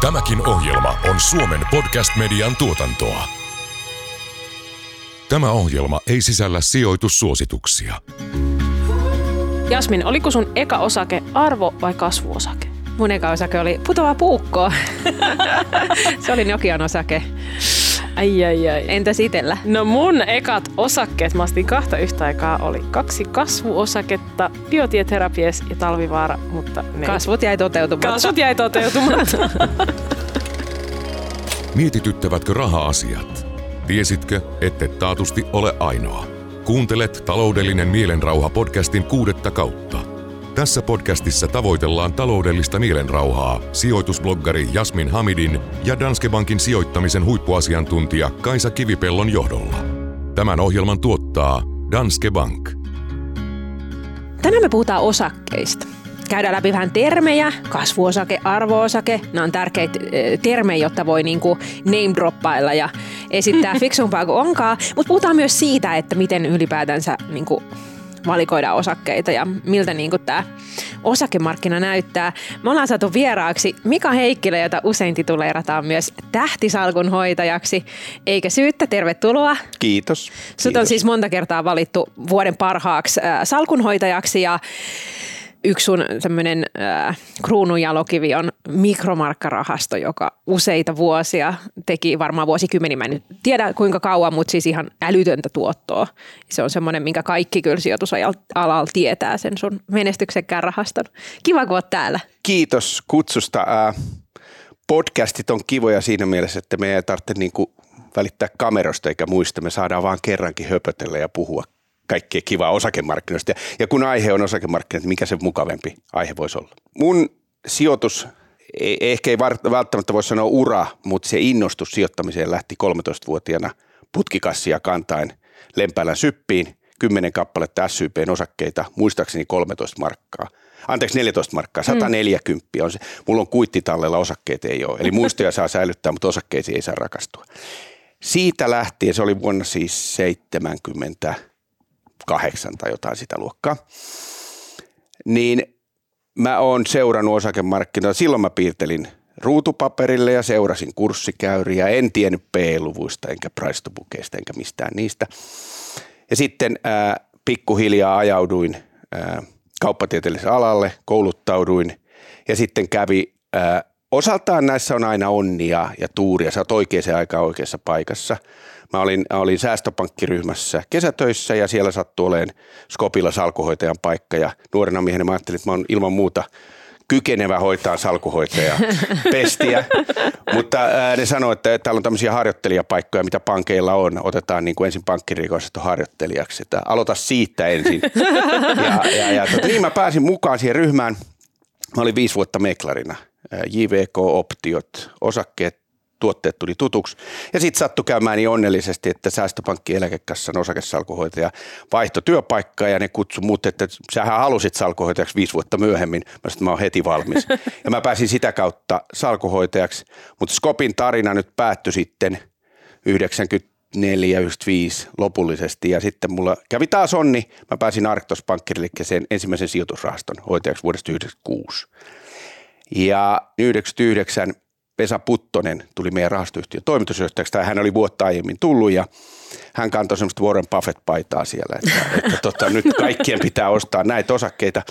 Tämäkin ohjelma on Suomen podcast-median tuotantoa. Tämä ohjelma ei sisällä sijoitussuosituksia. Jasmin, oliko sun eka osake arvo- vai kasvuosake? Mun eka osake oli putoava puukko. Se oli Nokian osake. Ai, ai, ai. Entäs itellä? No mun ekat osakkeet, mä astin kahta yhtä aikaa, oli kaksi kasvuosaketta, biotieterapies ja talvivaara, mutta ne Kasvut jäi toteutumatta. kasvut jäi toteutumatta. Mietityttävätkö raha-asiat? Tiesitkö, et taatusti ole ainoa? Kuuntelet Taloudellinen mielenrauha podcastin kuudetta kautta. Tässä podcastissa tavoitellaan taloudellista mielenrauhaa sijoitusbloggari Jasmin Hamidin ja Danske Bankin sijoittamisen huippuasiantuntija Kaisa Kivipellon johdolla. Tämän ohjelman tuottaa Danske Bank. Tänään me puhutaan osakkeista. Käydään läpi vähän termejä, kasvuosake, arvoosake. Nämä on tärkeitä eh, termejä, jotta voi niinku name droppailla ja esittää fiksumpaa kuin onkaan. Mutta puhutaan myös siitä, että miten ylipäätänsä niinku valikoidaan osakkeita ja miltä niinku tämä osakemarkkina näyttää. Me ollaan saatu vieraaksi Mika Heikkilä, jota usein tituleerataan myös tähtisalkun hoitajaksi. Eikä syyttä, tervetuloa. Kiitos. Sut on Kiitos. siis monta kertaa valittu vuoden parhaaksi äh, salkunhoitajaksi ja yksi sun tämmöinen äh, kruununjalokivi on mikromarkkarahasto, joka useita vuosia teki, varmaan vuosikymmeniä, mä en nyt tiedä kuinka kauan, mutta siis ihan älytöntä tuottoa. Se on semmoinen, minkä kaikki kyllä sijoitusalalla tietää sen sun menestyksekkään rahaston. Kiva, kun oot täällä. Kiitos kutsusta. Ää, Podcastit on kivoja siinä mielessä, että me ei tarvitse niinku välittää kamerosta eikä muista. Me saadaan vaan kerrankin höpötellä ja puhua kaikkea kivaa osakemarkkinoista. Ja, kun aihe on osakemarkkinat, mikä se mukavempi aihe voisi olla? Mun sijoitus, ei, ehkä ei välttämättä voi sanoa ura, mutta se innostus sijoittamiseen lähti 13-vuotiaana putkikassia kantain Lempäälän syppiin, 10 kappaletta SYPn osakkeita, muistaakseni 13 markkaa. Anteeksi, 14 markkaa, 140 on se. Mulla on kuittitallella, osakkeet ei ole. Eli muistoja saa säilyttää, mutta osakkeisiin ei saa rakastua. Siitä lähtien, se oli vuonna siis 78 tai jotain sitä luokkaa, niin mä oon seurannut osakemarkkinoita. Silloin mä piirtelin ruutupaperille ja seurasin kurssikäyriä. En tiennyt P-luvuista enkä price to enkä mistään niistä. Ja sitten ää, pikkuhiljaa ajauduin ää, kauppatieteelliselle alalle, kouluttauduin ja sitten kävi, ää, osaltaan näissä on aina onnia ja tuuria, sä oot oikeaan aikaan oikeassa paikassa. Mä olin, olin säästöpankkiryhmässä kesätöissä ja siellä sattui olemaan Skopilla salkuhoitajan paikka ja nuorena miehenä mä ajattelin, että mä oon ilman muuta kykenevä hoitaa salkuhoitaja pestiä, mutta ää, ne sanoi, että täällä on tämmöisiä harjoittelijapaikkoja, mitä pankeilla on. Otetaan niin kuin ensin pankkirikoisesta harjoittelijaksi, että aloita siitä ensin. Ja, ja, ja tota, niin mä pääsin mukaan siihen ryhmään. Mä olin viisi vuotta meklarina. Ää, JVK, optiot, osakkeet, tuotteet tuli tutuksi. Ja sitten sattui käymään niin onnellisesti, että Säästöpankki eläkekassan osakesalkuhoitaja vaihtoi työpaikkaa ja ne kutsui mut, että sähän halusit salkuhoitajaksi viisi vuotta myöhemmin. Mä sanoin, että mä oon heti valmis. Ja mä pääsin sitä kautta salkuhoitajaksi, mutta Skopin tarina nyt päättyi sitten 94 95 lopullisesti ja sitten mulla kävi taas onni. Mä pääsin Arctos Pankkiriliikkeeseen ensimmäisen sijoitusrahaston hoitajaksi vuodesta 1996. Ja 99 Vesa Puttonen tuli meidän rahastoyhtiön toimitusjohtajaksi, hän oli vuotta aiemmin tullut ja hän kantoi semmoista Warren Buffett-paitaa siellä, että, että tota, nyt kaikkien pitää ostaa näitä osakkeita.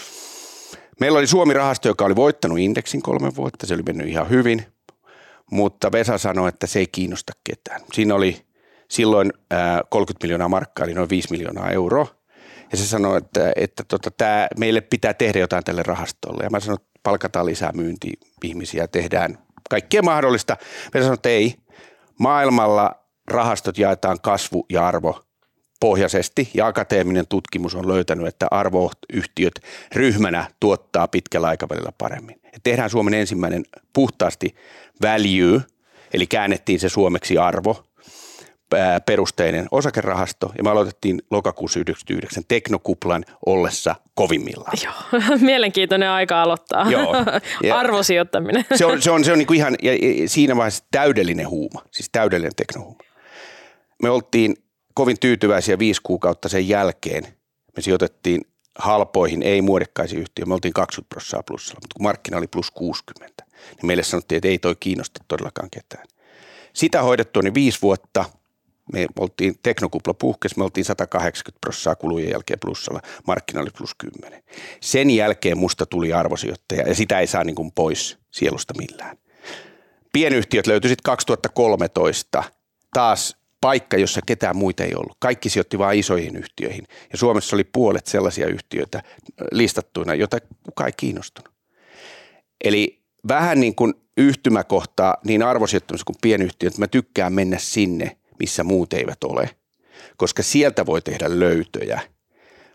Meillä oli Suomi-rahasto, joka oli voittanut indeksin kolme vuotta, se oli mennyt ihan hyvin, mutta Vesa sanoi, että se ei kiinnosta ketään. Siinä oli silloin ää, 30 miljoonaa markkaa, eli noin 5 miljoonaa euroa. Ja se sanoi, että, että tota, tää, meille pitää tehdä jotain tälle rahastolle. Ja mä sanoin, että palkataan lisää myynti-ihmisiä, tehdään kaikkea mahdollista. Vesa sanoi, että ei. Maailmalla rahastot jaetaan kasvu ja arvo pohjaisesti ja akateeminen tutkimus on löytänyt, että arvoyhtiöt ryhmänä tuottaa pitkällä aikavälillä paremmin. Et tehdään Suomen ensimmäinen puhtaasti value, eli käännettiin se suomeksi arvo, perusteinen osakerahasto ja me aloitettiin lokakuussa 99 teknokuplan ollessa kovimmillaan. Joo, mielenkiintoinen aika aloittaa. Joo. Ja- Arvosijoittaminen. Se on, se on, se on niin kuin ihan ja, siinä vaiheessa täydellinen huuma, siis täydellinen teknohuuma. Me oltiin kovin tyytyväisiä viisi kuukautta sen jälkeen. Me sijoitettiin halpoihin, ei muodekkaisiin yhtiöihin. Me oltiin 20 prosenttia plussalla, mutta kun markkina oli plus 60, niin meille sanottiin, että ei toi kiinnosta todellakaan ketään. Sitä hoidettua niin viisi vuotta – me oltiin, teknokupla puhkes, me oltiin 180 prosenttia kulujen jälkeen plussalla, markkina plus 10. Sen jälkeen musta tuli arvosijoittaja ja sitä ei saa niin kuin pois sielusta millään. Pienyhtiöt löytyi sitten 2013 taas paikka, jossa ketään muita ei ollut. Kaikki sijoitti vain isoihin yhtiöihin ja Suomessa oli puolet sellaisia yhtiöitä listattuina, joita kukaan ei kiinnostunut. Eli vähän niin kuin yhtymäkohtaa niin arvosijoittamisessa kuin pienyhtiöt, mä tykkään mennä sinne, missä muut eivät ole, koska sieltä voi tehdä löytöjä,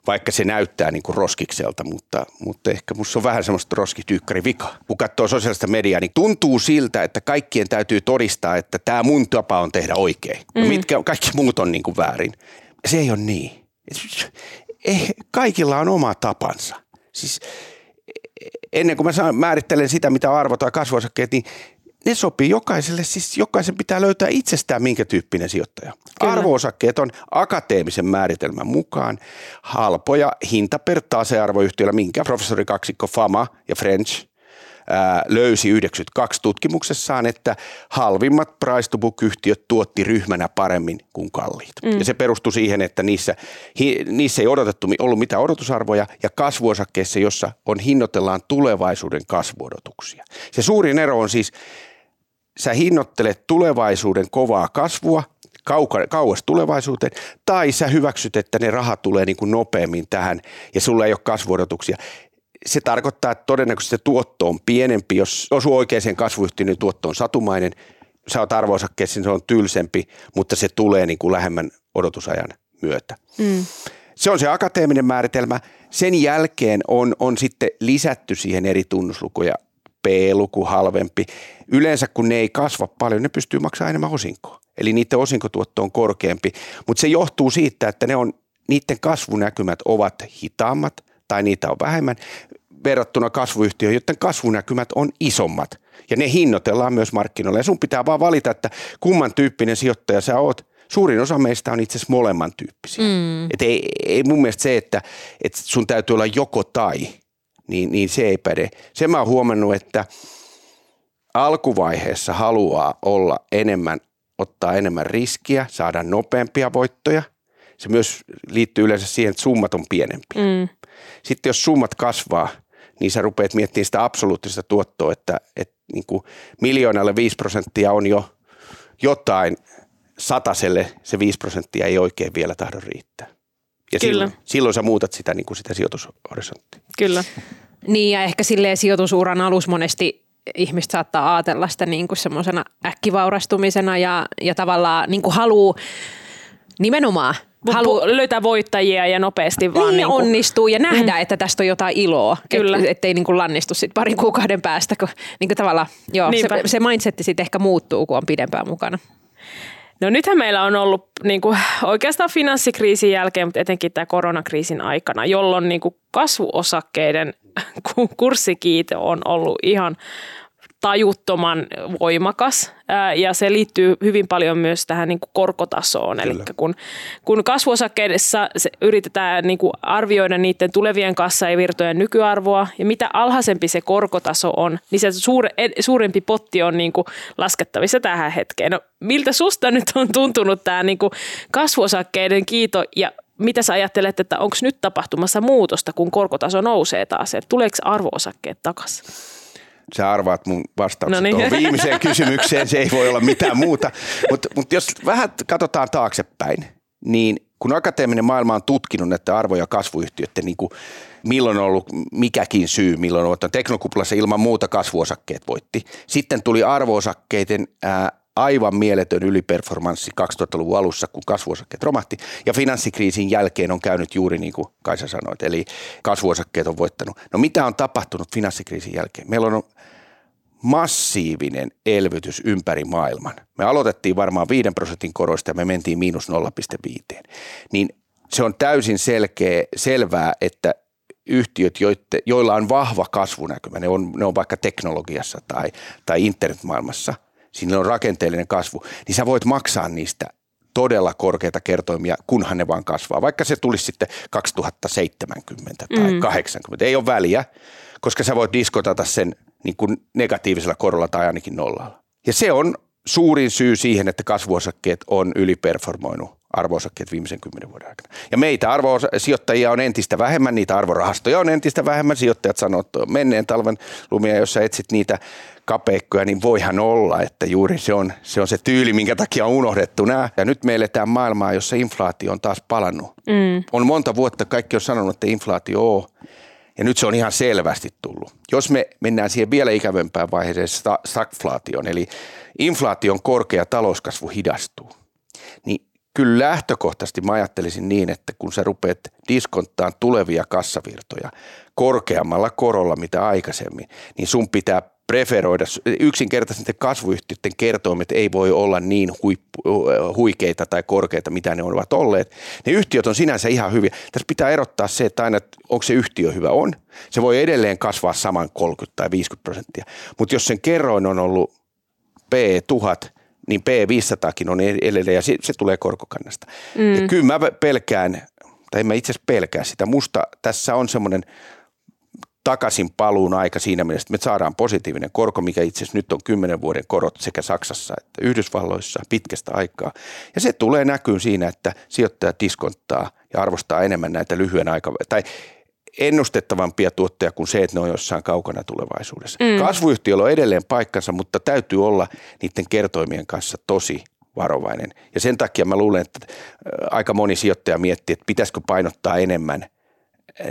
vaikka se näyttää niin kuin roskikselta, mutta, mutta ehkä musta on vähän semmoista roskityykkari vika. Kun katsoo sosiaalista mediaa, niin tuntuu siltä, että kaikkien täytyy todistaa, että tämä mun tapa on tehdä oikein. No mm. mitkä kaikki muut on niin kuin väärin. Se ei ole niin. Eh, kaikilla on oma tapansa. Siis ennen kuin mä määrittelen sitä, mitä arvotaan kasvuosakkeet, niin ne sopii jokaiselle, siis jokaisen pitää löytää itsestään minkä tyyppinen sijoittaja. Kyllä. Arvoosakkeet on akateemisen määritelmän mukaan halpoja hinta per tasearvoyhtiöllä, minkä professori kaksikko Fama ja French löysi 92 tutkimuksessaan, että halvimmat price to book yhtiöt tuotti ryhmänä paremmin kuin kalliit. Mm. Ja se perustui siihen, että niissä, hi, niissä ei odotettu ollut mitään odotusarvoja ja kasvuosakkeissa, jossa on hinnoitellaan tulevaisuuden kasvuodotuksia. Se suurin ero on siis sä hinnoittelet tulevaisuuden kovaa kasvua kauka, kauas tulevaisuuteen, tai sä hyväksyt, että ne rahat tulee niin kuin nopeammin tähän ja sulla ei ole kasvuodotuksia. Se tarkoittaa, että todennäköisesti se tuotto on pienempi. Jos osuu oikeaan kasvuyhtiöön, niin tuotto on satumainen. Sä oot arvo niin se on tylsempi, mutta se tulee niin kuin lähemmän odotusajan myötä. Mm. Se on se akateeminen määritelmä. Sen jälkeen on, on sitten lisätty siihen eri tunnuslukuja B-luku halvempi. Yleensä kun ne ei kasva paljon, ne pystyy maksamaan enemmän osinkoa. Eli niiden osinkotuotto on korkeampi, mutta se johtuu siitä, että ne on, niiden kasvunäkymät ovat hitaammat tai niitä on vähemmän verrattuna kasvuyhtiöihin, joiden kasvunäkymät on isommat. Ja ne hinnoitellaan myös markkinoilla. Ja sun pitää vaan valita, että kumman tyyppinen sijoittaja sä oot. Suurin osa meistä on itse asiassa molemman tyyppisiä. Mm. Et ei, ei mun mielestä se, että, että sun täytyy olla joko tai – niin, niin se ei päde. Se mä oon huomannut, että alkuvaiheessa haluaa olla enemmän, ottaa enemmän riskiä, saada nopeampia voittoja. Se myös liittyy yleensä siihen, että summat on pienempiä. Mm. Sitten jos summat kasvaa, niin sä rupeat miettimään sitä absoluuttista tuottoa, että, että niin kuin miljoonalle 5 prosenttia on jo jotain, sataselle se 5 prosenttia ei oikein vielä tahdo riittää. Ja Kyllä. Silloin, silloin sä muutat sitä, niin kuin sitä sijoitushorisonttia. Kyllä. Niin ja ehkä silleen sijoitusuran alus monesti ihmiset saattaa ajatella sitä niin kuin semmoisena äkkivaurastumisena ja, ja tavallaan niin kuin haluu nimenomaan halu löytää voittajia ja nopeasti vaan niin, niin kuin... onnistuu ja nähdä, mm. että tästä on jotain iloa. Kyllä. Et, ettei niin kuin lannistu sit parin kuukauden päästä, kun niin kuin tavallaan, joo, se, se mindsetti sitten ehkä muuttuu, kun on pidempään mukana. No nythän meillä on ollut niin kuin, oikeastaan finanssikriisin jälkeen, mutta etenkin tämä koronakriisin aikana, jolloin niin kuin kasvuosakkeiden kurssikiite on ollut ihan tajuttoman voimakas ja se liittyy hyvin paljon myös tähän niin kuin korkotasoon. Eli kun, kun kasvuosakkeissa yritetään niin kuin arvioida niiden tulevien kassa- ja virtojen nykyarvoa ja mitä alhaisempi se korkotaso on, niin se suur, suurempi potti on niin kuin laskettavissa tähän hetkeen. No, miltä susta nyt on tuntunut tämä niin kuin kasvuosakkeiden kiito ja mitä sä ajattelet, että onko nyt tapahtumassa muutosta, kun korkotaso nousee taas? Että tuleeko arvoosakkeet takaisin? Sä arvaat mun vastauksen no niin. tuohon viimeiseen kysymykseen, se ei voi olla mitään muuta. Mutta mut jos vähän katsotaan taaksepäin, niin kun akateeminen maailma on tutkinut näitä arvoja kasvuyhtiöiden, niin kuin milloin on ollut mikäkin syy, milloin on ollut teknokuplassa ilman muuta kasvuosakkeet voitti. Sitten tuli arvoosakkeiden ää, aivan mieletön yliperformanssi 2000-luvun alussa, kun kasvuosakkeet romahti. Ja finanssikriisin jälkeen on käynyt juuri niin kuin Kaisa sanoit, eli kasvuosakkeet on voittanut. No mitä on tapahtunut finanssikriisin jälkeen? Meillä on massiivinen elvytys ympäri maailman. Me aloitettiin varmaan 5 prosentin koroista ja me mentiin miinus 0,5. Niin se on täysin selkeä, selvää, että yhtiöt, joilla on vahva kasvunäkymä, ne on, ne on vaikka teknologiassa tai, tai internetmaailmassa, siinä on rakenteellinen kasvu, niin sä voit maksaa niistä todella korkeita kertoimia, kunhan ne vaan kasvaa. Vaikka se tulisi sitten 2070 tai mm. 80, ei ole väliä, koska sä voit diskotata sen niin kuin negatiivisella korolla tai ainakin nollalla. Ja se on suurin syy siihen, että kasvuosakkeet on yliperformoinut arvoosakkeet viimeisen kymmenen vuoden aikana. Ja meitä arvosijoittajia on entistä vähemmän, niitä arvorahastoja on entistä vähemmän. Sijoittajat sanoo, että menneen talven lumia, jos sä etsit niitä kapeikkoja, niin voihan olla, että juuri se on se, on se tyyli, minkä takia on unohdettu nämä. Ja nyt me eletään maailmaa, jossa inflaatio on taas palannut. Mm. On monta vuotta kaikki on sanonut, että inflaatio on. Ja nyt se on ihan selvästi tullut. Jos me mennään siihen vielä ikävempään vaiheeseen stagflaation, eli inflaation korkea talouskasvu hidastuu, niin kyllä lähtökohtaisesti mä ajattelisin niin, että kun sä rupeat diskonttaan tulevia kassavirtoja korkeammalla korolla mitä aikaisemmin, niin sun pitää preferoida, yksinkertaisesti kasvuyhtiöiden kertoimet ei voi olla niin huippu, huikeita tai korkeita, mitä ne ovat olleet. Ne yhtiöt on sinänsä ihan hyviä. Tässä pitää erottaa se, että aina onko se yhtiö hyvä on. Se voi edelleen kasvaa saman 30 tai 50 prosenttia, mutta jos sen kerroin on ollut P1000, niin P500kin on edelleen ja se, se tulee korkokannasta. Mm. Ja kyllä mä pelkään, tai en mä itse asiassa pelkää sitä. Musta tässä on semmoinen takaisin paluun aika siinä mielessä, että me saadaan positiivinen korko, mikä itse asiassa nyt on 10 vuoden korot sekä Saksassa että Yhdysvalloissa pitkästä aikaa. Ja se tulee näkyyn siinä, että sijoittajat diskonttaa ja arvostaa enemmän näitä lyhyen aikavälin, tai ennustettavampia tuotteja kuin se, että ne on jossain kaukana tulevaisuudessa. Mm. Kasvuyhtiöllä on edelleen paikkansa, mutta täytyy olla niiden kertoimien kanssa tosi varovainen. Ja sen takia mä luulen, että aika moni sijoittaja miettii, että pitäisikö painottaa enemmän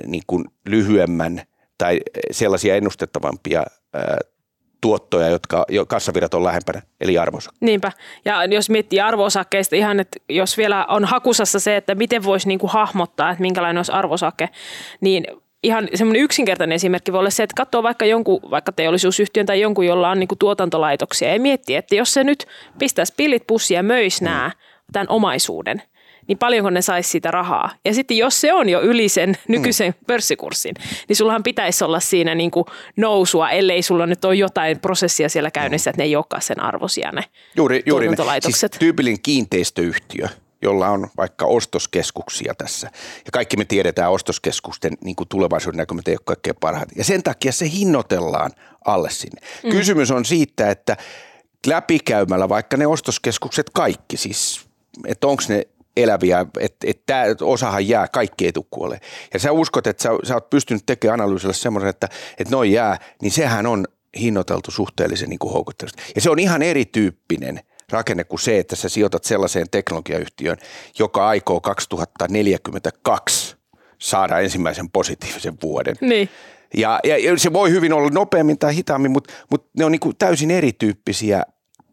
niin kuin lyhyemmän tai sellaisia ennustettavampia tuottoja, jotka jo kassavirrat on lähempänä, eli arvosa. Niinpä. Ja jos miettii arvoosakkeista ihan, että jos vielä on hakusassa se, että miten voisi niinku hahmottaa, että minkälainen olisi arvosake, niin ihan semmoinen yksinkertainen esimerkki voi olla se, että katsoo vaikka jonkun, vaikka teollisuusyhtiön tai jonkun, jolla on niinku tuotantolaitoksia ja miettii, että jos se nyt pistäisi pillit pussiin ja möisi nämä, tämän omaisuuden – niin paljonko ne saisi siitä rahaa. Ja sitten jos se on jo yli sen nykyisen mm. pörssikurssin, niin sullahan pitäisi olla siinä niin kuin nousua, ellei sulla nyt ole jotain prosessia siellä käynnissä, että ne ei olekaan sen arvoisia ne Juuri, juuri ne. Siis tyypillinen kiinteistöyhtiö, jolla on vaikka ostoskeskuksia tässä. Ja kaikki me tiedetään ostoskeskusten niin kuin tulevaisuuden näkymät ei ole kaikkein parhaat. Ja sen takia se hinnoitellaan alle sinne. Mm. Kysymys on siitä, että läpikäymällä vaikka ne ostoskeskukset kaikki, siis että onko ne eläviä, että et, et osahan jää, kaikki ei tule Ja sä uskot, että sä, sä oot pystynyt tekemään analyysillä semmoisen, että, että noin jää, niin sehän on hinnoiteltu suhteellisen niin houkuttelevasti. Ja se on ihan erityyppinen rakenne kuin se, että sä sijoitat sellaiseen teknologiayhtiöön, joka aikoo 2042 saada ensimmäisen positiivisen vuoden. Niin. Ja, ja se voi hyvin olla nopeammin tai hitaammin, mutta, mutta ne on niin kuin täysin erityyppisiä.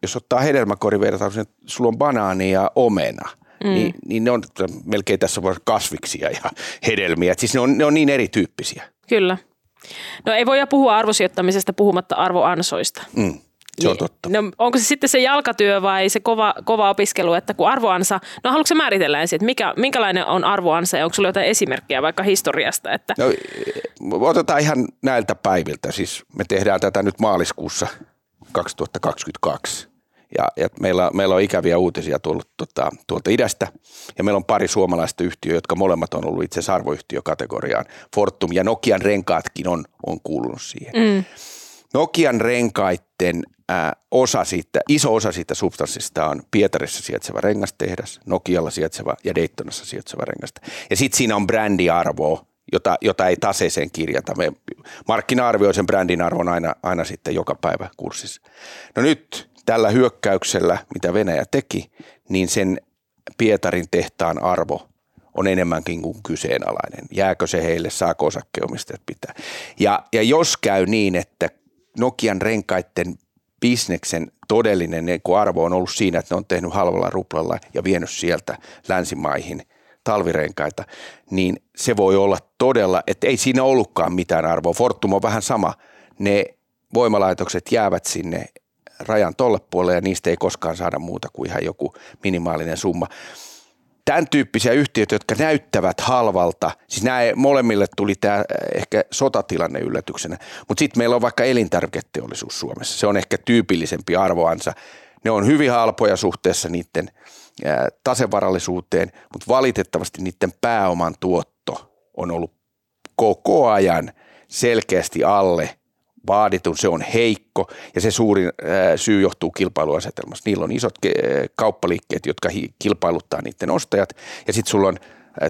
Jos ottaa hedelmäkorivertauksen, niin sulla on banaani ja omena – mm. niin, niin ne on melkein tässä kasviksia ja hedelmiä. Et siis ne on, ne on niin erityyppisiä. Kyllä. No ei voi puhua arvosijoittamisesta puhumatta arvoansoista. Mm. Se on niin, totta. No, onko se sitten se jalkatyö vai se kova, kova opiskelu, että kun arvoansa, no haluatko määritellä ensin, että mikä, minkälainen on arvoansa ja onko sinulla jotain esimerkkiä vaikka historiasta? Että... No, otetaan ihan näiltä päiviltä, siis me tehdään tätä nyt maaliskuussa 2022. Ja, ja meillä, meillä on ikäviä uutisia tullut tuota, tuolta idästä ja meillä on pari suomalaista yhtiöä, jotka molemmat on ollut itse asiassa arvoyhtiökategoriaan. Fortum ja Nokian renkaatkin on, on kuulunut siihen. Mm. Nokian renkaiden ää, osa siitä, iso osa siitä substanssista on Pietarissa sijaitseva rengastehdas, Nokialla sijaitseva ja Daytonassa sijaitseva rengasta. Ja sitten siinä on brändiarvoa, jota, jota ei taseeseen kirjata. Me markkina-arvioi sen brändin arvon aina, aina sitten joka päivä kurssissa. No nyt tällä hyökkäyksellä, mitä Venäjä teki, niin sen Pietarin tehtaan arvo on enemmänkin kuin kyseenalainen. Jääkö se heille, saako osakkeenomistajat pitää. Ja, ja jos käy niin, että Nokian renkaiden bisneksen todellinen arvo on ollut siinä, että ne on tehnyt halvalla ruplalla ja vienyt sieltä länsimaihin talvirenkaita, niin se voi olla todella, että ei siinä ollutkaan mitään arvoa. Fortum on vähän sama. Ne voimalaitokset jäävät sinne rajan tolle puolelle ja niistä ei koskaan saada muuta kuin ihan joku minimaalinen summa. Tämän tyyppisiä yhtiöitä, jotka näyttävät halvalta, siis nämä molemmille tuli tämä ehkä sotatilanne yllätyksenä, mutta sitten meillä on vaikka elintarviketeollisuus Suomessa. Se on ehkä tyypillisempi arvoansa. Ne on hyvin halpoja suhteessa niiden tasevarallisuuteen, mutta valitettavasti niiden pääoman tuotto on ollut koko ajan selkeästi alle vaaditun, se on heikko ja se suurin syy johtuu kilpailuasetelmasta. Niillä on isot kauppaliikkeet, jotka kilpailuttaa niiden ostajat ja sitten sulla on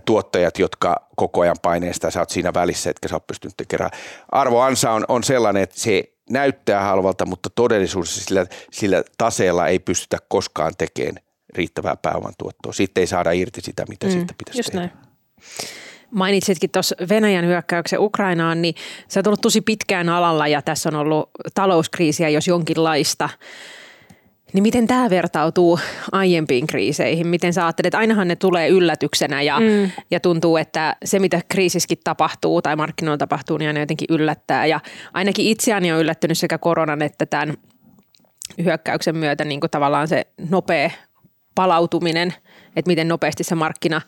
tuottajat, jotka koko ajan paineista, sä oot siinä välissä, etkä sä oot pystynyt tekemään. Arvoansa on, on sellainen, että se näyttää halvalta, mutta todellisuudessa sillä, sillä taseella ei pystytä koskaan tekemään riittävää pääoman tuottoa. Sitten ei saada irti sitä, mitä mm, siitä pitäisi just tehdä. Näin. Mainitsitkin tuossa Venäjän hyökkäyksen Ukrainaan, niin sä oot ollut tosi pitkään alalla ja tässä on ollut talouskriisiä, jos jonkinlaista. Niin miten tämä vertautuu aiempiin kriiseihin? Miten sä ajattelet, että ainahan ne tulee yllätyksenä ja, mm. ja tuntuu, että se mitä kriisiskin tapahtuu tai markkinoilla tapahtuu, niin aina jotenkin yllättää. Ja ainakin itseäni on yllättynyt sekä koronan että tämän hyökkäyksen myötä niin kuin tavallaan se nopea palautuminen, että miten nopeasti se markkina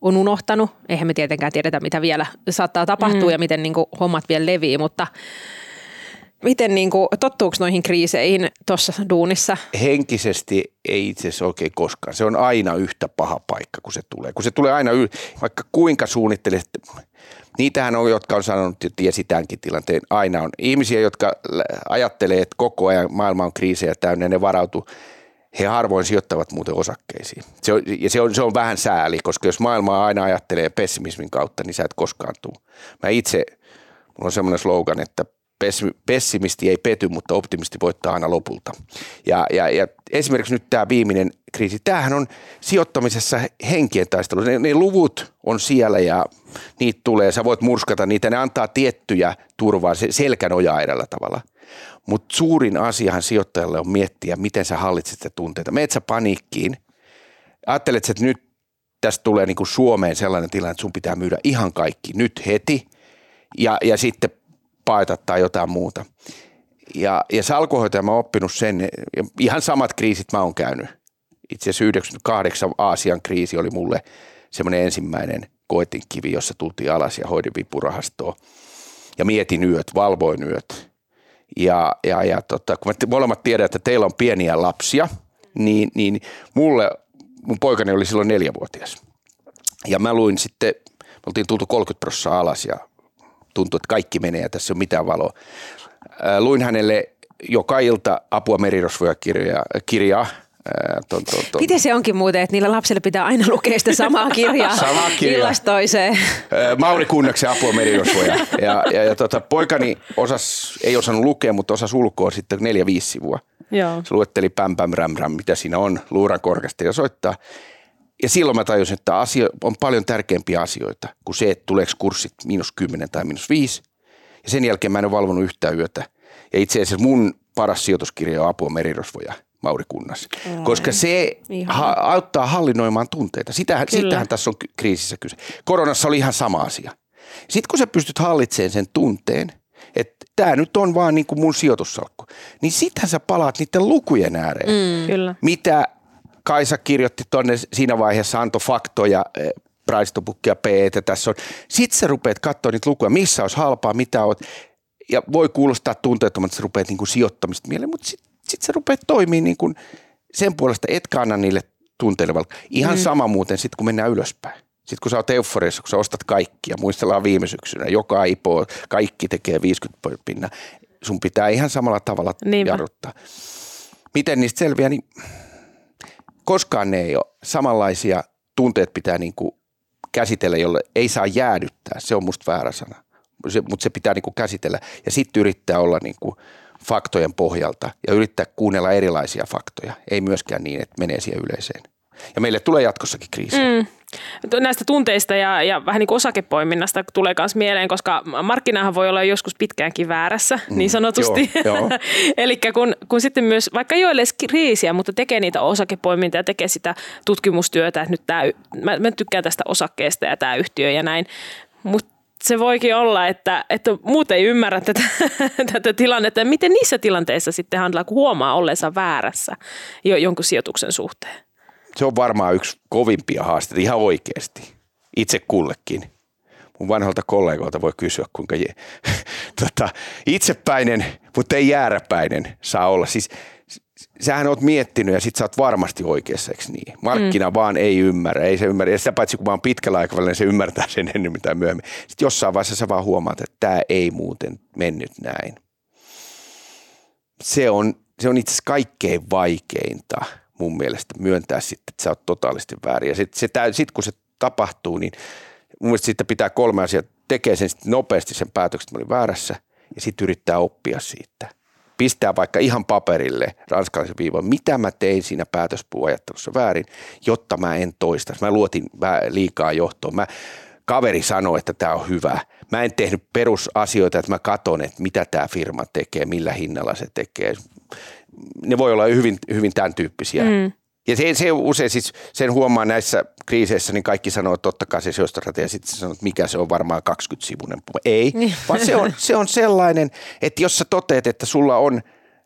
on unohtanut. Eihän me tietenkään tiedetä, mitä vielä saattaa tapahtua mm. ja miten niin kuin hommat vielä levii, mutta miten niin kuin, tottuuko noihin kriiseihin tuossa duunissa? Henkisesti ei itse asiassa oikein koskaan. Se on aina yhtä paha paikka, kun se tulee. Kun se tulee aina, y- vaikka kuinka suunnittelet, niitähän on, jotka on sanonut, että tiesi tämänkin tilanteen. Aina on ihmisiä, jotka ajattelee, että koko ajan maailma on kriisejä täynnä, ne varautuu he harvoin sijoittavat muuten osakkeisiin. Se on, ja se on, se on vähän sääli, koska jos maailmaa aina ajattelee pessimismin kautta, niin sä et koskaan tuu. Mä itse, mulla on semmoinen slogan, että pessimisti ei pety, mutta optimisti voittaa aina lopulta. Ja, ja, ja esimerkiksi nyt tämä viimeinen kriisi, tämähän on sijoittamisessa henkien taistelu. Ne, ne luvut on siellä ja niitä tulee, sä voit murskata niitä, ne antaa tiettyjä turvaa selkänojaa edellä tavalla. Mutta suurin asiahan sijoittajalle on miettiä, miten sä hallitset sitä tunteita. Meet sä paniikkiin, ajattelet, että nyt tästä tulee niin kuin Suomeen sellainen tilanne, että sun pitää myydä ihan kaikki nyt heti ja, ja sitten paeta tai jotain muuta. Ja, ja salkuhoitaja mä oon oppinut sen, ihan samat kriisit mä oon käynyt. Itse asiassa 98 Aasian kriisi oli mulle semmoinen ensimmäinen koetinkivi, jossa tultiin alas ja hoidin vipurahastoa. Ja mietin yöt, valvoin yöt. Ja, ja, ja tota, kun me molemmat tiedän, että teillä on pieniä lapsia, niin, niin mulle, mun poikani oli silloin neljävuotias. Ja mä luin sitten, me oltiin tultu 30 prosenttia alas ja tuntui, että kaikki menee ja tässä ole mitään valoa. Luin hänelle joka ilta apua merirosvoja kirjaa, kirjaa ton, ton, ton. Miten se onkin muuten, että niillä lapsilla pitää aina lukea sitä samaa kirjaa Sama kirja. illasta toiseen? Mauri Kunnaksen apua merirosvoja. Ja, ja, ja tota, poikani osas, ei osannut lukea, mutta osasi ulkoa sitten neljä-viisi sivua. Joo. Se luetteli päm, päm, räm, räm, mitä siinä on, luuran korkeasti ja soittaa. Ja silloin mä tajusin, että asia on paljon tärkeämpiä asioita kuin se, että tuleeko kurssit miinus kymmenen tai miinus viisi. Ja sen jälkeen mä en ole valvonut yhtään yötä. Ja itse asiassa mun paras sijoituskirja on Apua merirosvoja – Mauri Kunnas, Ai. koska se ha- auttaa hallinnoimaan tunteita. Sitähän, sitähän tässä on kriisissä kyse. Koronassa oli ihan sama asia. Sitten kun sä pystyt hallitsemaan sen tunteen, että tämä nyt on vaan niin kuin mun sijoitussalkku, niin sitten sä palaat niiden lukujen ääreen. Mm. Kyllä. Mitä Kaisa kirjoitti tuonne siinä vaiheessa, antoi faktoja, price to ja P, että tässä on. Sitten sä rupeat katsoa niitä lukuja, missä olisi halpaa, mitä oot. Ja voi kuulostaa tunteettomalta, että sä rupeat niin kuin sijoittamista mieleen, mutta sitten sitten sä rupeat toimimaan niin kuin sen puolesta, etkä anna niille tunteille Ihan mm. sama muuten sitten, kun mennään ylöspäin. Sitten kun sä oot euforiassa, kun sä ostat kaikkia, muistellaan viime syksynä, joka IPO, kaikki tekee 50 pinna, sun pitää ihan samalla tavalla Niinpä. jarruttaa. Miten niistä selviää, niin koskaan ne ei ole samanlaisia tunteet pitää niin kuin käsitellä, jolle ei saa jäädyttää. Se on musta väärä sana, se, mutta se pitää niin kuin käsitellä ja sitten yrittää olla niin kuin – faktojen pohjalta ja yrittää kuunnella erilaisia faktoja. Ei myöskään niin, että menee siihen yleiseen. Ja meille tulee jatkossakin kriisi. Mm. Näistä tunteista ja, ja vähän niin kuin osakepoiminnasta tulee myös mieleen, koska markkinahan voi olla joskus pitkäänkin väärässä, mm. niin sanotusti. Eli kun, kun sitten myös, vaikka ei ole edes kriisiä, mutta tekee niitä osakepoimintaa ja tekee sitä tutkimustyötä, että nyt tämä, mä, mä tykkään tästä osakkeesta ja tämä yhtiö ja näin, mutta se voikin olla, että, että muut ei ymmärrä tätä, tätä tilannetta. Miten niissä tilanteissa sitten handlaa, kun huomaa olleensa väärässä jo jonkun sijoituksen suhteen? Se on varmaan yksi kovimpia haasteita ihan oikeasti. Itse kullekin. Mun vanhalta kollegoilta voi kysyä, kuinka je, tota, itsepäinen, mutta ei jääräpäinen saa olla. Siis sähän oot miettinyt ja sit sä oot varmasti oikeassa, eikö niin? Markkina mm. vaan ei ymmärrä, ei se ymmärrä. Ja sitä paitsi kun vaan pitkällä aikavälillä, niin se ymmärtää sen ennen mitä myöhemmin. Sitten jossain vaiheessa sä vaan huomaat, että tämä ei muuten mennyt näin. Se on, se on itse asiassa kaikkein vaikeinta mun mielestä myöntää sitten, että sä oot totaalisesti väärin. Ja sitten sit, kun se tapahtuu, niin mun mielestä siitä pitää kolme asiaa. Tekee sen nopeasti sen päätöksen, että mä olin väärässä ja sitten yrittää oppia siitä – pistää vaikka ihan paperille ranskalaisen viivan, mitä mä tein siinä päätöspuuajattelussa väärin, jotta mä en toista. Mä luotin liikaa johtoon. Mä, kaveri sanoi, että tämä on hyvä. Mä en tehnyt perusasioita, että mä katon, että mitä tämä firma tekee, millä hinnalla se tekee. Ne voi olla hyvin, hyvin tämän tyyppisiä. Mm. Ja se, se usein siis, sen huomaa näissä kriiseissä, niin kaikki sanoo, että totta kai se syöstrategia, sitten sanoo, että mikä se on varmaan 20-sivunen. Ei, vaan se on, se on sellainen, että jos sä toteet, että sulla on,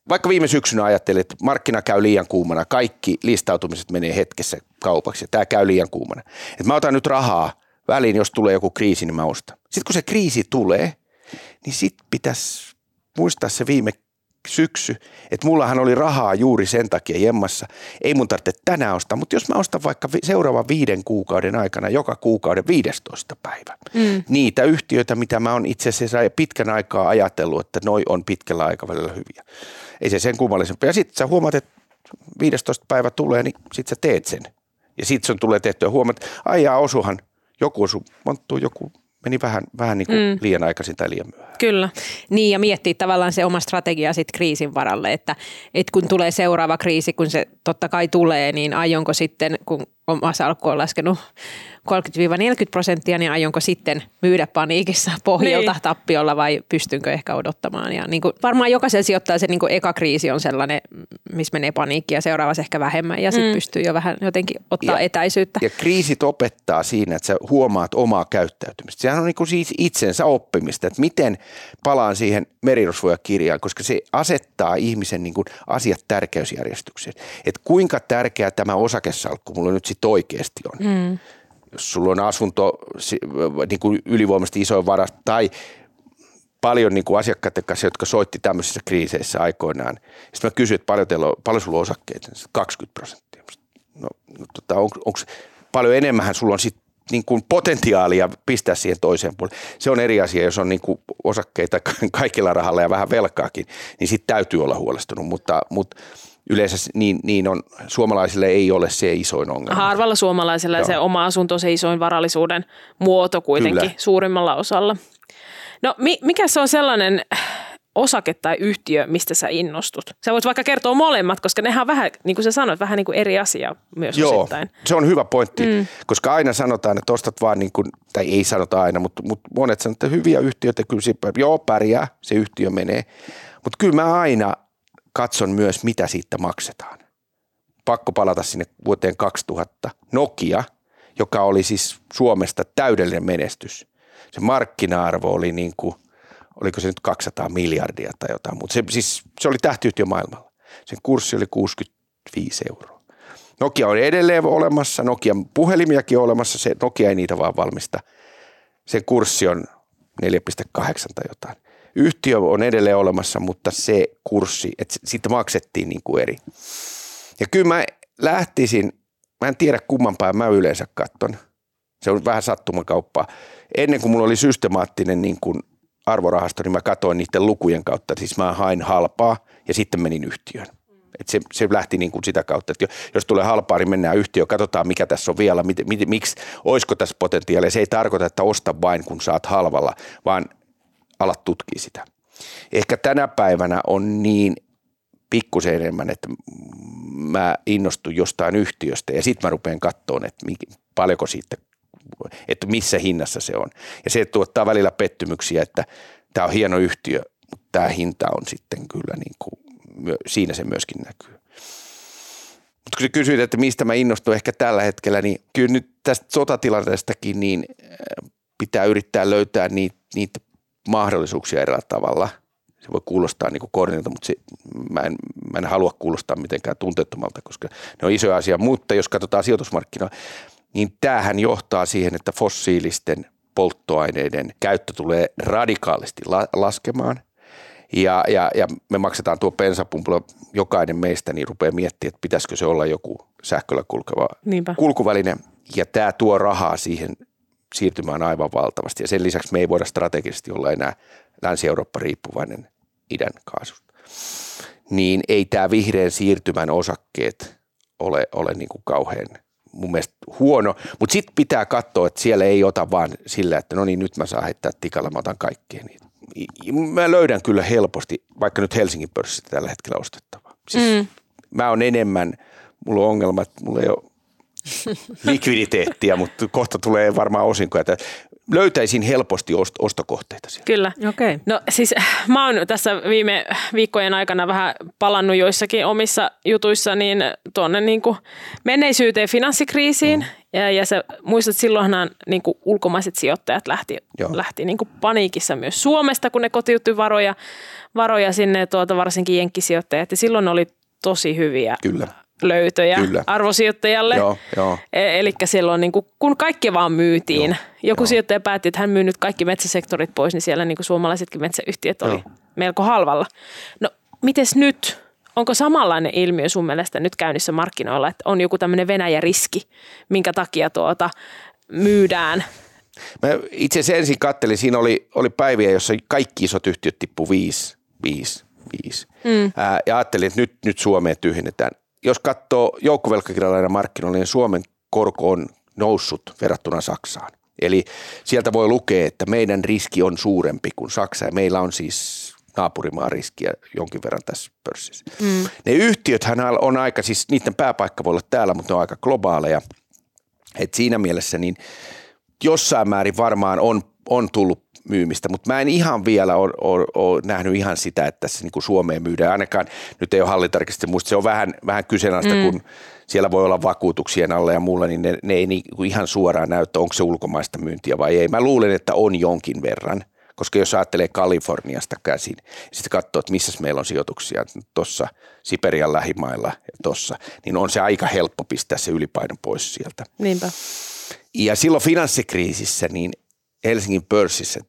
vaikka viime syksynä ajattelit, että markkina käy liian kuumana, kaikki listautumiset menee hetkessä kaupaksi ja tämä käy liian kuumana. Että mä otan nyt rahaa väliin, jos tulee joku kriisi, niin mä ostan. Sitten kun se kriisi tulee, niin sitten pitäisi muistaa se viime syksy, että mullahan oli rahaa juuri sen takia jemmassa. Ei mun tarvitse tänään ostaa, mutta jos mä ostan vaikka seuraavan viiden kuukauden aikana joka kuukauden 15 päivä, mm. niitä yhtiöitä, mitä mä oon itse asiassa pitkän aikaa ajatellut, että noi on pitkällä aikavälillä hyviä. Ei se sen kummallisempaa. Ja sitten sä huomaat, että 15 päivä tulee, niin sit sä teet sen. Ja sitten sun tulee tehtyä huomaat, että aijaa osuhan, joku osu, monttuu joku meni vähän, vähän niin kuin mm. liian aikaisin tai liian myöhään. Kyllä. Niin ja miettii tavallaan se oma strategia sitten kriisin varalle, että, että kun tulee seuraava kriisi, kun se totta kai tulee, niin aionko sitten, kun oma salkku on laskenut 30-40 prosenttia, niin aionko sitten myydä paniikissa pohjalta niin. tappiolla vai pystynkö ehkä odottamaan. Ja niin kuin, varmaan jokaisen sijoittaa se niin kuin eka kriisi on sellainen, missä menee paniikki ja seuraavassa ehkä vähemmän ja sitten mm. pystyy jo vähän jotenkin ottaa ja, etäisyyttä. Ja kriisit opettaa siinä, että sä huomaat omaa käyttäytymistä. Sehän on niin kuin siis itsensä oppimista, että miten palaan siihen merirosvoja kirjaan, koska se asettaa ihmisen niin kuin asiat tärkeysjärjestykseen. Että kuinka tärkeä tämä osakesalkku mulla nyt sitten oikeasti on. Mm jos sulla on asunto niin kuin ylivoimaisesti isoin varasta tai paljon niin kuin asiakkaiden kanssa, jotka soitti tämmöisissä kriiseissä aikoinaan. Sitten mä kysyin, että paljon, teillä on, paljon sulla on osakkeita? 20 prosenttia. No, no tota, on, onko paljon enemmän sulla on sit niin kuin potentiaalia pistää siihen toiseen puoleen. Se on eri asia, jos on niin kuin osakkeita kaikilla rahalla ja vähän velkaakin, niin sitten täytyy olla huolestunut, mutta, mutta yleensä niin, niin on, suomalaisille ei ole se isoin ongelma. Harvalla suomalaisella Joo. se oma asunto on se isoin varallisuuden muoto kuitenkin Kyllä. suurimmalla osalla. No mikä se on sellainen osake tai yhtiö, mistä sä innostut? Sä voit vaikka kertoa molemmat, koska nehän on vähän, niin kuin sä sanoit, vähän niin kuin eri asia myös Joo, osittain. se on hyvä pointti, mm. koska aina sanotaan, että ostat vaan niin kuin, tai ei sanota aina, mutta, mutta monet sanoo, että hyviä yhtiöitä kyllä, joo pärjää, se yhtiö menee. Mutta kyllä mä aina katson myös, mitä siitä maksetaan. Pakko palata sinne vuoteen 2000. Nokia, joka oli siis Suomesta täydellinen menestys. Se markkina-arvo oli niin kuin, oliko se nyt 200 miljardia tai jotain, mutta se, siis, se oli tähtiyhtiö maailmalla. Sen kurssi oli 65 euroa. Nokia on edelleen olemassa, Nokian puhelimiakin on olemassa, se Nokia ei niitä vaan valmista. Sen kurssi on 4,8 tai jotain yhtiö on edelleen olemassa, mutta se kurssi, että siitä maksettiin niin kuin eri. Ja kyllä mä lähtisin, mä en tiedä kumman päin mä yleensä katton. Se on vähän sattumakauppaa. Ennen kuin mulla oli systemaattinen niin kuin arvorahasto, niin mä katsoin niiden lukujen kautta. Siis mä hain halpaa ja sitten menin yhtiöön. Et se, se lähti niin kuin sitä kautta, että jos tulee halpaa, niin mennään yhtiöön, katsotaan mikä tässä on vielä, mit, mit, miksi, olisiko tässä potentiaalia. Se ei tarkoita, että osta vain kun saat halvalla, vaan alat tutkia sitä. Ehkä tänä päivänä on niin pikkusen enemmän, että mä innostun jostain yhtiöstä ja sitten mä rupean katsoa, että paljonko siitä, että missä hinnassa se on. Ja se tuottaa välillä pettymyksiä, että tämä on hieno yhtiö, mutta tämä hinta on sitten kyllä niin kuin, siinä se myöskin näkyy. Mutta kun kysyit, että mistä mä innostun ehkä tällä hetkellä, niin kyllä nyt tästä sotatilanteestakin niin pitää yrittää löytää niitä, niitä mahdollisuuksia eräällä tavalla. Se voi kuulostaa niin kornilta, mutta se, mä, en, mä en halua kuulostaa mitenkään tunteettomalta, koska ne on iso asia. Mutta jos katsotaan sijoitusmarkkinoita, niin tämähän johtaa siihen, että fossiilisten polttoaineiden käyttö tulee radikaalisti la- laskemaan. Ja, ja, ja me maksetaan tuo bensapumpulla, jokainen meistä niin rupeaa miettimään, että pitäisikö se olla joku sähköllä kulkeva Niinpä. kulkuväline. Ja tämä tuo rahaa siihen siirtymään aivan valtavasti. Ja sen lisäksi me ei voida strategisesti olla enää Länsi-Eurooppa riippuvainen idän kaasusta. Niin ei tämä vihreän siirtymän osakkeet ole, ole niin kuin kauhean mun mielestä huono, mutta sitten pitää katsoa, että siellä ei ota vaan sillä, että no niin nyt mä saan heittää tikalla, mä otan kaikkea niitä. Mä löydän kyllä helposti, vaikka nyt Helsingin pörssissä tällä hetkellä ostettavaa. Siis mm. Mä on enemmän, mulla on ongelma, että mulla ei ole likviditeettiä, mutta kohta tulee varmaan osinkoja. Löytäisin helposti ost- ostokohteita siellä. Kyllä. Okay. No siis mä oon tässä viime viikkojen aikana vähän palannut joissakin omissa jutuissa niin tuonne niin kuin menneisyyteen finanssikriisiin. Mm. Ja, ja sä muistat, silloinhan niin kuin ulkomaiset sijoittajat lähti, lähti niin kuin paniikissa myös Suomesta, kun ne kotiutti varoja, varoja sinne, tuota, varsinkin jenkkisijoittajat. Ja silloin oli tosi hyviä Kyllä löytöjä Kyllä. arvosijoittajalle. Joo, joo. E- Eli silloin niin kuin, kun kaikki vaan myytiin, joo, joku joo. sijoittaja päätti, että hän myy nyt kaikki metsäsektorit pois, niin siellä niin kuin suomalaisetkin metsäyhtiöt oli joo. melko halvalla. No, mites nyt? Onko samanlainen ilmiö sun mielestä nyt käynnissä markkinoilla, että on joku tämmöinen Venäjä-riski, minkä takia tuota myydään Mä itse asiassa ensin kattelin, siinä oli, oli päiviä, jossa kaikki isot yhtiöt tippu 5, 5, 5. Mm. Ää, ja ajattelin, että nyt, nyt Suomeen tyhjennetään jos katsoo joukkovelkakirjalainen markkinoilla, niin Suomen korko on noussut verrattuna Saksaan. Eli sieltä voi lukea, että meidän riski on suurempi kuin Saksa ja meillä on siis naapurimaan riskiä jonkin verran tässä pörssissä. Mm. Ne yhtiöthän on aika, siis niiden pääpaikka voi olla täällä, mutta ne on aika globaaleja. Et siinä mielessä niin jossain määrin varmaan on, on tullut myymistä, mutta mä en ihan vielä ole, nähnyt ihan sitä, että tässä niin Suomeen myydään. Ainakaan nyt ei ole hallintarkisesti, muista se on vähän, vähän kyseenalaista, mm. kun siellä voi olla vakuutuksien alla ja muulla, niin ne, ne ei niin ihan suoraan näyttää, onko se ulkomaista myyntiä vai ei. Mä luulen, että on jonkin verran, koska jos ajattelee Kaliforniasta käsin, sitten katsoo, että missä meillä on sijoituksia tuossa Siperian lähimailla ja tuossa, niin on se aika helppo pistää se ylipaino pois sieltä. Niinpä. Ja silloin finanssikriisissä, niin Helsingin pörssissä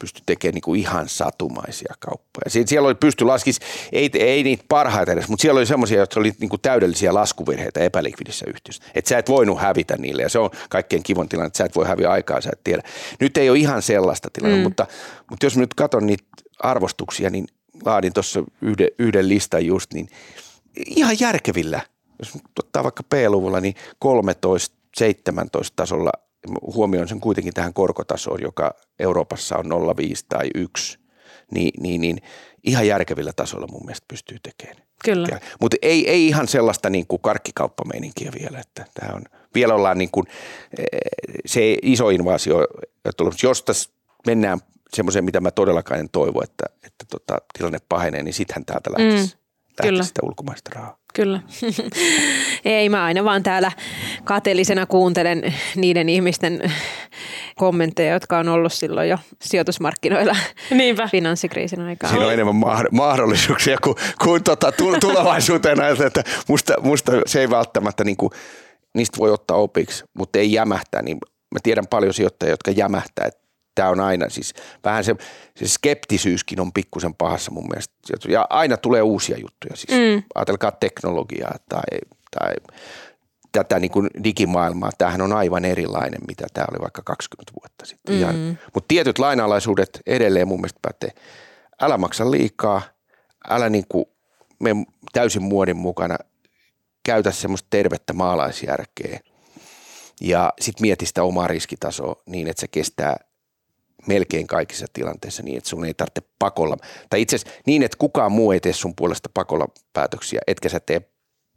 pysty tekemään niin kuin ihan satumaisia kauppoja. Siellä oli pysty laskis, ei, ei niitä parhaita edes, mutta siellä oli semmoisia, jotka oli niin kuin täydellisiä laskuvirheitä epälikvidissä yhtiössä. Että sä et voinut hävitä niille ja se on kaikkein kivon tilanne, että sä et voi häviä aikaa, sä et tiedä. Nyt ei ole ihan sellaista tilannetta, mm. mutta, mutta jos mä nyt katson niitä arvostuksia, niin laadin tuossa yhden, yhden listan just, niin ihan järkevillä, jos ottaa vaikka P-luvulla, niin 13-17 tasolla – huomioon sen kuitenkin tähän korkotasoon, joka Euroopassa on 0,5 tai 1, niin, niin, niin ihan järkevillä tasolla mun mielestä pystyy tekemään. Kyllä. Mutta ei, ei ihan sellaista niin kuin karkkikauppameininkiä vielä, että tämä on, vielä ollaan niin kuin, eh, se iso invaasio, jos tässä mennään semmoiseen, mitä mä todellakaan en toivo, että, että tota, tilanne pahenee, niin sittenhän täältä lähtisi, mm, lähtisi sitä ulkomaista rahaa. Kyllä. Ei, mä aina vaan täällä kateellisena kuuntelen niiden ihmisten kommentteja, jotka on ollut silloin jo sijoitusmarkkinoilla Niinpä. finanssikriisin aikaa. Siinä on enemmän mahdollisuuksia kuin, kuin tuota, tulevaisuuteen ajatella, että musta, musta se ei välttämättä, niin kuin, niistä voi ottaa opiksi, mutta ei jämähtää. Niin mä tiedän paljon sijoittajia, jotka jämähtää, että tämä on aina siis vähän se, se skeptisyyskin on pikkusen pahassa mun mielestä. Ja aina tulee uusia juttuja siis. Mm. Ajatelkaa teknologiaa tai, tai tätä niin kuin digimaailmaa. Tämähän on aivan erilainen, mitä tämä oli vaikka 20 vuotta sitten. Mm. Mutta tietyt lainalaisuudet edelleen mun mielestä pätee. Älä maksa liikaa, älä niin kuin mene täysin muodin mukana, käytä semmoista tervettä maalaisjärkeä ja sitten mieti sitä omaa riskitasoa niin, että se kestää melkein kaikissa tilanteissa niin, että sun ei tarvitse pakolla, tai itse asiassa niin, että kukaan muu ei tee sun puolesta pakolla päätöksiä, etkä sä tee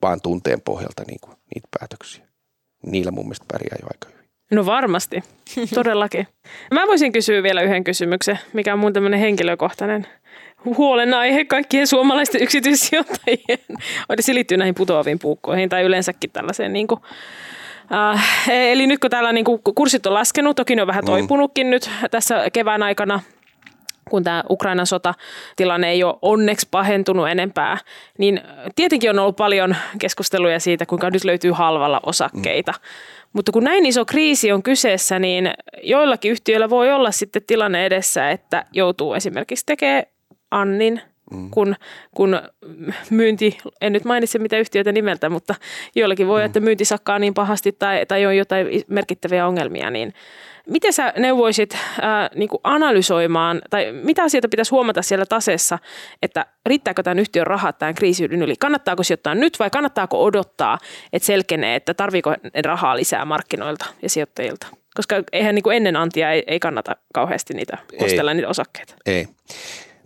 vaan tunteen pohjalta niin kuin niitä päätöksiä. Niillä mun mielestä pärjää jo aika hyvin. No varmasti, todellakin. Mä voisin kysyä vielä yhden kysymyksen, mikä on mun tämmöinen henkilökohtainen huolenaihe kaikkien suomalaisten yksityissijoittajien. Se liittyy näihin putoaviin puukkoihin tai yleensäkin tällaiseen niin kuin Äh, eli nyt kun täällä niin kuin kurssit on laskenut, toki ne on vähän mm. toipunutkin mm. nyt tässä kevään aikana, kun tämä Ukrainan sotatilanne ei ole onneksi pahentunut enempää, niin tietenkin on ollut paljon keskusteluja siitä, kuinka nyt löytyy halvalla osakkeita. Mm. Mutta kun näin iso kriisi on kyseessä, niin joillakin yhtiöillä voi olla sitten tilanne edessä, että joutuu esimerkiksi tekemään Annin, mm. kun, kun myynti, en nyt mainitse mitä yhtiöitä nimeltä, mutta joillakin voi, mm. että myynti sakkaa niin pahasti tai, tai on jotain merkittäviä ongelmia, niin Miten sä neuvoisit ää, niin kuin analysoimaan, tai mitä asioita pitäisi huomata siellä taseessa, että riittääkö tämän yhtiön rahat tämän kriisin yli? Kannattaako sijoittaa nyt vai kannattaako odottaa, että selkenee, että tarviiko rahaa lisää markkinoilta ja sijoittajilta? Koska eihän niin kuin ennen antia ei, ei kannata kauheasti niitä ostella ei. niitä osakkeita. Ei.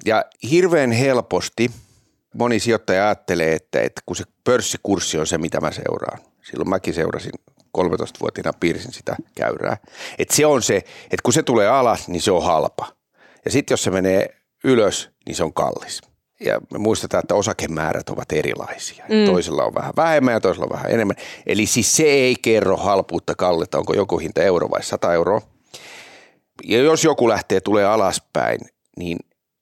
Ja hirveän helposti moni sijoittaja ajattelee, että, että kun se pörssikurssi on se, mitä mä seuraan. Silloin mäkin seurasin 13-vuotiaana piirsin sitä käyrää. Et se on se, että kun se tulee alas, niin se on halpa. Ja sitten jos se menee ylös, niin se on kallis. Ja me muistetaan, että osakemäärät ovat erilaisia. Mm. Toisella on vähän vähemmän ja toisella on vähän enemmän. Eli siis se ei kerro halpuutta kalletta, onko joku hinta euro vai 100 euroa. Ja jos joku lähtee, tulee alaspäin, niin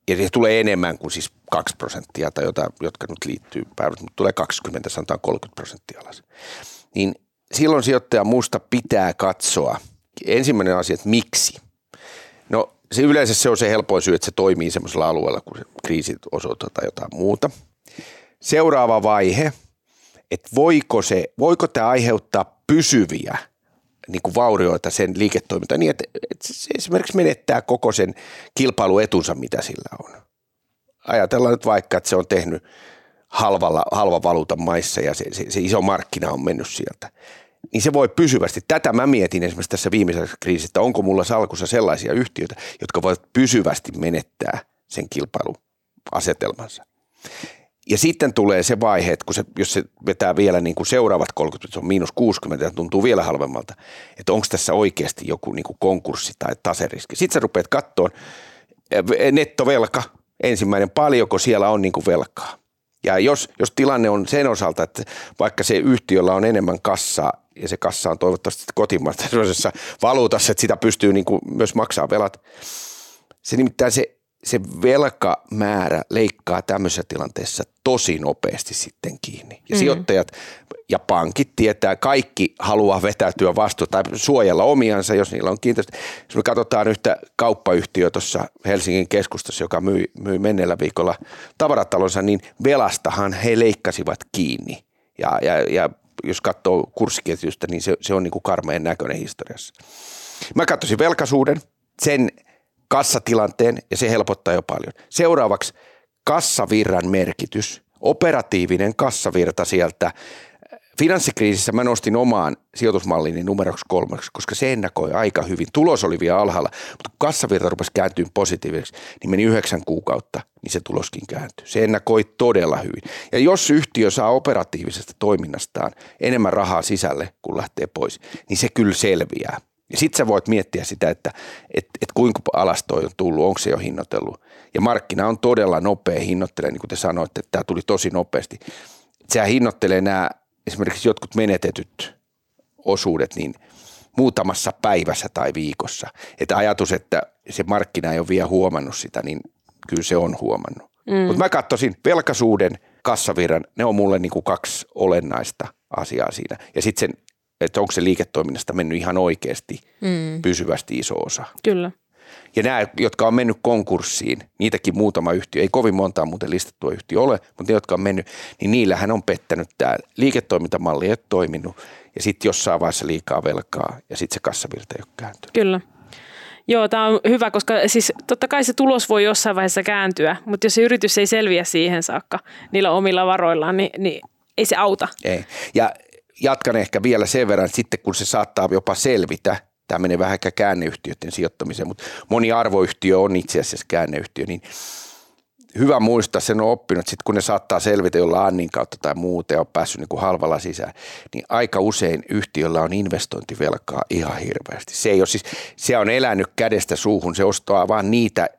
ja se tulee enemmän kuin siis 2 prosenttia tai jota, jotka nyt liittyy päivät, mutta tulee 20, sanotaan 30 prosenttia alas. Niin silloin sijoittaja musta pitää katsoa ensimmäinen asia, että miksi. No se yleensä se on se helpoin syy, että se toimii semmoisella alueella, kun kriisit osoittaa tai jotain muuta. Seuraava vaihe, että voiko, se, voiko tämä aiheuttaa pysyviä niin kuin vaurioita sen liiketoimintaan niin, että, että se esimerkiksi menettää koko sen kilpailuetunsa, mitä sillä on. Ajatellaan nyt vaikka, että se on tehnyt halvalla, halva valuutan maissa ja se, se, se iso markkina on mennyt sieltä niin se voi pysyvästi. Tätä mä mietin esimerkiksi tässä viimeisessä kriisissä, että onko mulla salkussa sellaisia yhtiöitä, jotka voivat pysyvästi menettää sen kilpailuasetelmansa. Ja sitten tulee se vaihe, että kun se, jos se vetää vielä niin kuin seuraavat 30, se on miinus 60 ja tuntuu vielä halvemmalta, että onko tässä oikeasti joku niin kuin konkurssi tai taseriski. Sitten sä rupeat kattoon eh, nettovelka, ensimmäinen, paljonko siellä on niin kuin velkaa. Ja jos, jos tilanne on sen osalta, että vaikka se yhtiöllä on enemmän kassaa ja se kassa on toivottavasti kotimaassa valuutassa, että sitä pystyy niin kuin myös maksaa velat. Se nimittäin se, se velkamäärä leikkaa tämmöisessä tilanteessa tosi nopeasti sitten kiinni. Ja mm. sijoittajat ja pankit tietää, kaikki haluaa vetäytyä vastuuta tai suojella omiansa, jos niillä on kiinteistö. Jos me katsotaan yhtä kauppayhtiöä tuossa Helsingin keskustassa, joka myi, myi menneellä viikolla tavaratalonsa, niin velastahan he leikkasivat kiinni. Ja, ja, ja jos katsoo kurssiketjusta, niin se, se on niin kuin karmeen näköinen historiassa. Mä katsoisin velkaisuuden, sen kassatilanteen ja se helpottaa jo paljon. Seuraavaksi kassavirran merkitys, operatiivinen kassavirta sieltä Finanssikriisissä mä nostin omaan sijoitusmallini numeroksi kolmeksi, koska se ennakoi aika hyvin. Tulos oli vielä alhaalla, mutta kun kassavirta rupesi kääntyä positiiviseksi, niin meni yhdeksän kuukautta, niin se tuloskin kääntyi. Se ennakoi todella hyvin. Ja jos yhtiö saa operatiivisesta toiminnastaan enemmän rahaa sisälle, kun lähtee pois, niin se kyllä selviää. Ja sitten sä voit miettiä sitä, että et, et kuinka alas toi on tullut, onko se jo hinnoitellut. Ja markkina on todella nopea hinnoittelee, niin kuin te sanoitte, että tämä tuli tosi nopeasti. Sehän hinnoittelee nämä esimerkiksi jotkut menetetyt osuudet niin muutamassa päivässä tai viikossa. Että ajatus, että se markkina ei ole vielä huomannut sitä, niin kyllä se on huomannut. Mm. Mutta mä katsoisin velkaisuuden, kassavirran, ne on mulle niin kuin kaksi olennaista asiaa siinä. Ja sitten sen, että onko se liiketoiminnasta mennyt ihan oikeasti mm. pysyvästi iso osa. Kyllä. Ja nämä, jotka on mennyt konkurssiin, niitäkin muutama yhtiö, ei kovin montaa muuten listattua yhtiö ole, mutta ne, jotka on mennyt, niin niillähän on pettänyt tämä liiketoimintamalli, ei ole toiminut. Ja sitten jossain vaiheessa liikaa velkaa ja sitten se kassavirta ei ole kääntynyt. Kyllä. Joo, tämä on hyvä, koska siis totta kai se tulos voi jossain vaiheessa kääntyä, mutta jos se yritys ei selviä siihen saakka niillä omilla varoillaan, niin, niin ei se auta. Ei. Ja jatkan ehkä vielä sen verran, että sitten kun se saattaa jopa selvitä, tämä menee vähän käänneyhtiöiden sijoittamiseen, mutta moni arvoyhtiö on itse asiassa käänneyhtiö, niin hyvä muistaa, sen on oppinut, sit kun ne saattaa selvitä jollain annin kautta tai muuta ja on päässyt niin kuin halvalla sisään, niin aika usein yhtiöllä on investointivelkaa ihan hirveästi. Se, ei ole siis, se on elänyt kädestä suuhun, se ostaa vaan niitä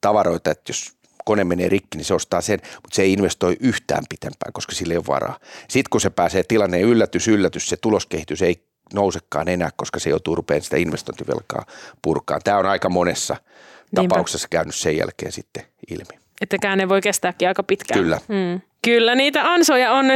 tavaroita, että jos kone menee rikki, niin se ostaa sen, mutta se ei investoi yhtään pitempään, koska sillä ei ole varaa. Sitten kun se pääsee tilanne yllätys, yllätys, se tuloskehitys ei nousekaan enää, koska se joutuu rupeamaan sitä investointivelkaa purkaan. Tämä on aika monessa Niinpä. tapauksessa käynyt sen jälkeen sitten ilmi. Että käänne voi kestääkin aika pitkään. Kyllä. Hmm. Kyllä niitä ansoja on,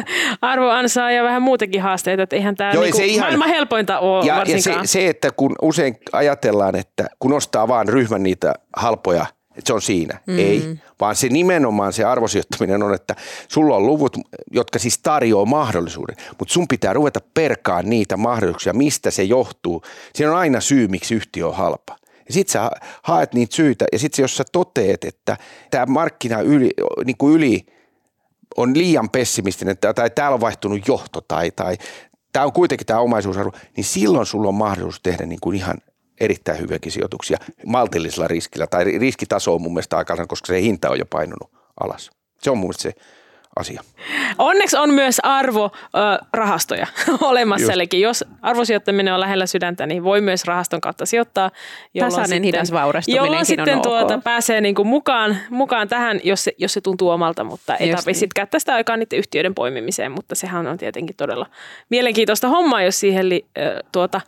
arvoansaa ja vähän muutakin haasteita, että eihän tämä Joo, niinku se ihan, maailman helpointa ole ja, ja se, se, että kun usein ajatellaan, että kun ostaa vaan ryhmän niitä halpoja että se on siinä. Mm. Ei, vaan se nimenomaan se arvosijoittaminen on, että sulla on luvut, jotka siis tarjoaa mahdollisuuden, mutta sun pitää ruveta perkaa niitä mahdollisuuksia, mistä se johtuu. Siinä on aina syy, miksi yhtiö on halpa. Ja sit sä haet niitä syitä ja sitten jos sä toteet, että tämä markkina yli, niin kuin yli on liian pessimistinen tai täällä on vaihtunut johto tai, tai tämä on kuitenkin tämä omaisuusarvo, niin silloin sulla on mahdollisuus tehdä niin kuin ihan erittäin hyviäkin sijoituksia maltillisella riskillä. Tai riskitaso on mun mielestä aika koska se hinta on jo painunut alas. Se on mun mielestä se asia. Onneksi on myös arvorahastoja olemassa. Eli jos arvosijoittaminen on lähellä sydäntä, niin voi myös rahaston kautta sijoittaa. Tasainen sitten, hidas vaurastuminen on sitten on tuota, ok. pääsee niin kuin mukaan, mukaan tähän, jos se, jos se tuntuu omalta, mutta ei tarvitse niin. käyttää sitä aikaa niiden yhtiöiden poimimiseen, mutta sehän on tietenkin todella mielenkiintoista hommaa, jos siihen li, tuota,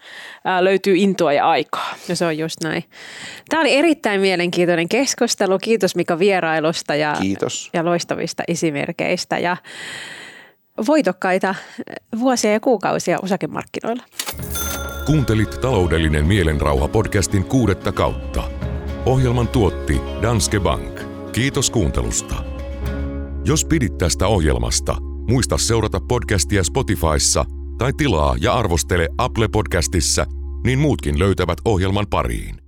löytyy intoa ja aikaa. No se on just näin. Tämä oli erittäin mielenkiintoinen keskustelu. Kiitos Mika vierailusta ja, Kiitos. ja loistavista esimerkkeistä yrityksistä ja voitokkaita vuosia ja kuukausia osakemarkkinoilla. Kuuntelit taloudellinen mielenrauha podcastin kuudetta kautta. Ohjelman tuotti Danske Bank. Kiitos kuuntelusta. Jos pidit tästä ohjelmasta, muista seurata podcastia Spotifyssa tai tilaa ja arvostele Apple Podcastissa, niin muutkin löytävät ohjelman pariin.